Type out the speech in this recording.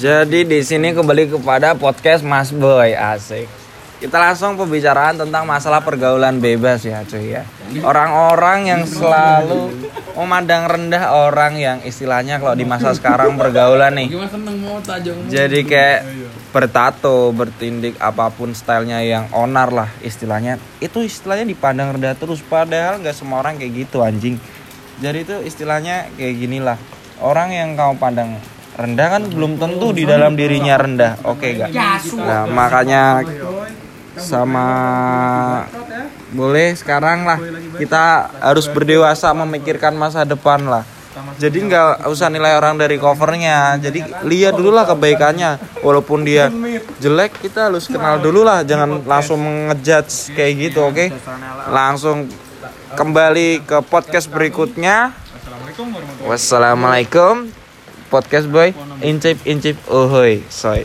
Jadi di sini kembali kepada podcast Mas Boy asik. Kita langsung pembicaraan tentang masalah pergaulan bebas ya cuy ya. Orang-orang yang selalu memandang rendah orang yang istilahnya kalau di masa sekarang pergaulan nih. Jadi kayak bertato, bertindik apa pun stylenya yang onar lah istilahnya. Itu istilahnya dipandang rendah terus padahal nggak semua orang kayak gitu anjing. Jadi itu istilahnya kayak gini lah. Orang yang kamu pandang rendah kan belum tentu di dalam dirinya rendah. Oke gak? Nah, makanya sama boleh sekarang lah. Kita harus berdewasa memikirkan masa depan lah. Jadi nggak usah nilai orang dari covernya. Jadi lihat dulu lah kebaikannya. Walaupun dia jelek kita harus kenal dulu lah. Jangan langsung ngejudge kayak gitu oke? Langsung kembali ke podcast berikutnya. Wassalamualaikum podcast boy. Incip incip uhuy soy